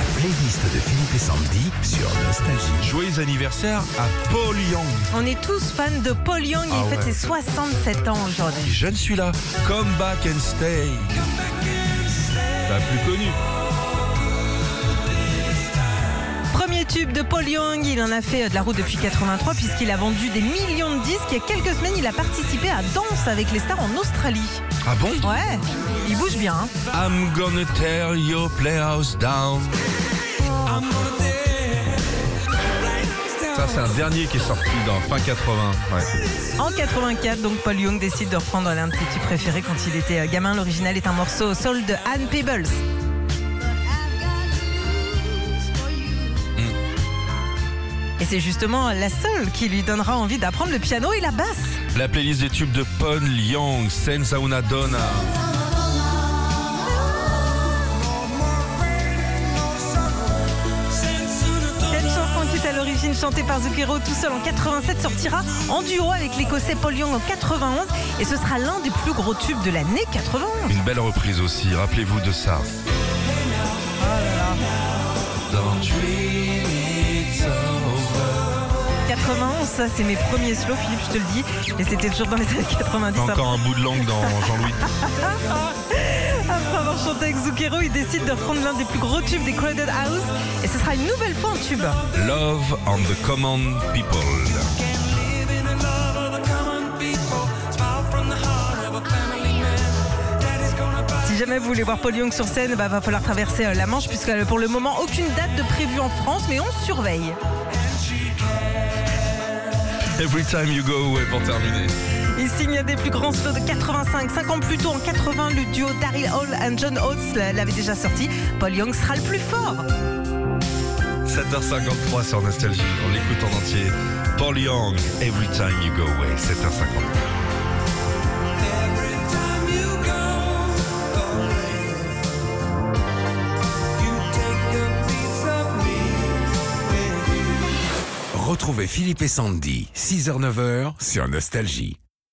La playlist de Philippe et Sandy sur Nostalgie. Joyeux anniversaire à Paul Young. On est tous fans de Paul Young, Ah il fête ouais. ses 67 ans aujourd'hui. Je ne suis là. Come back and stay. La plus connue. Premier tube de Paul Young, il en a fait de la route depuis 83 puisqu'il a vendu des millions de disques. Il y a quelques semaines, il a participé à Danse avec les stars en Australie. Ah bon? Ouais, il bouge bien. hein. I'm gonna tear your playhouse down. Ça, c'est un dernier qui est sorti dans fin 80. Ouais. En 84, donc Paul Young décide de reprendre l'un de ses tubes préférés quand il était euh, gamin. L'original est un morceau soul de Anne Peebles. Et c'est justement la seule qui lui donnera envie d'apprendre le piano et la basse. La playlist des tubes de Paul Young, Senza una donna. Chantée par Zucchero tout seul en 87 sortira en duo avec l'écossais Paul Young en 91 et ce sera l'un des plus gros tubes de l'année 91. Une belle reprise aussi, rappelez-vous de ça. Don't dream it's over. 91, ça c'est mes premiers slow, Philippe, je te le dis. Et c'était toujours dans les années 90. Encore un bout de langue dans Jean-Louis. Avec Zucchero, il décide de reprendre l'un des plus gros tubes des Crowded House. Et ce sera une nouvelle fois un tube. Love on the Common People. Si jamais vous voulez voir Paul Young sur scène, bah, va falloir traverser euh, la Manche, puisque euh, pour le moment, aucune date de prévue en France, mais on surveille. Every time you go away pour terminer. Il signe des plus grands slows de 85. Cinq ans plus tôt, en 80, le duo Daryl Hall et John Oates l'avait déjà sorti. Paul Young sera le plus fort. 7h53 sur Nostalgie, on l'écoute en entier. Paul Young, Every Time You Go Away, 7h53. Retrouvez Philippe et Sandy, 6h-9h sur Nostalgie.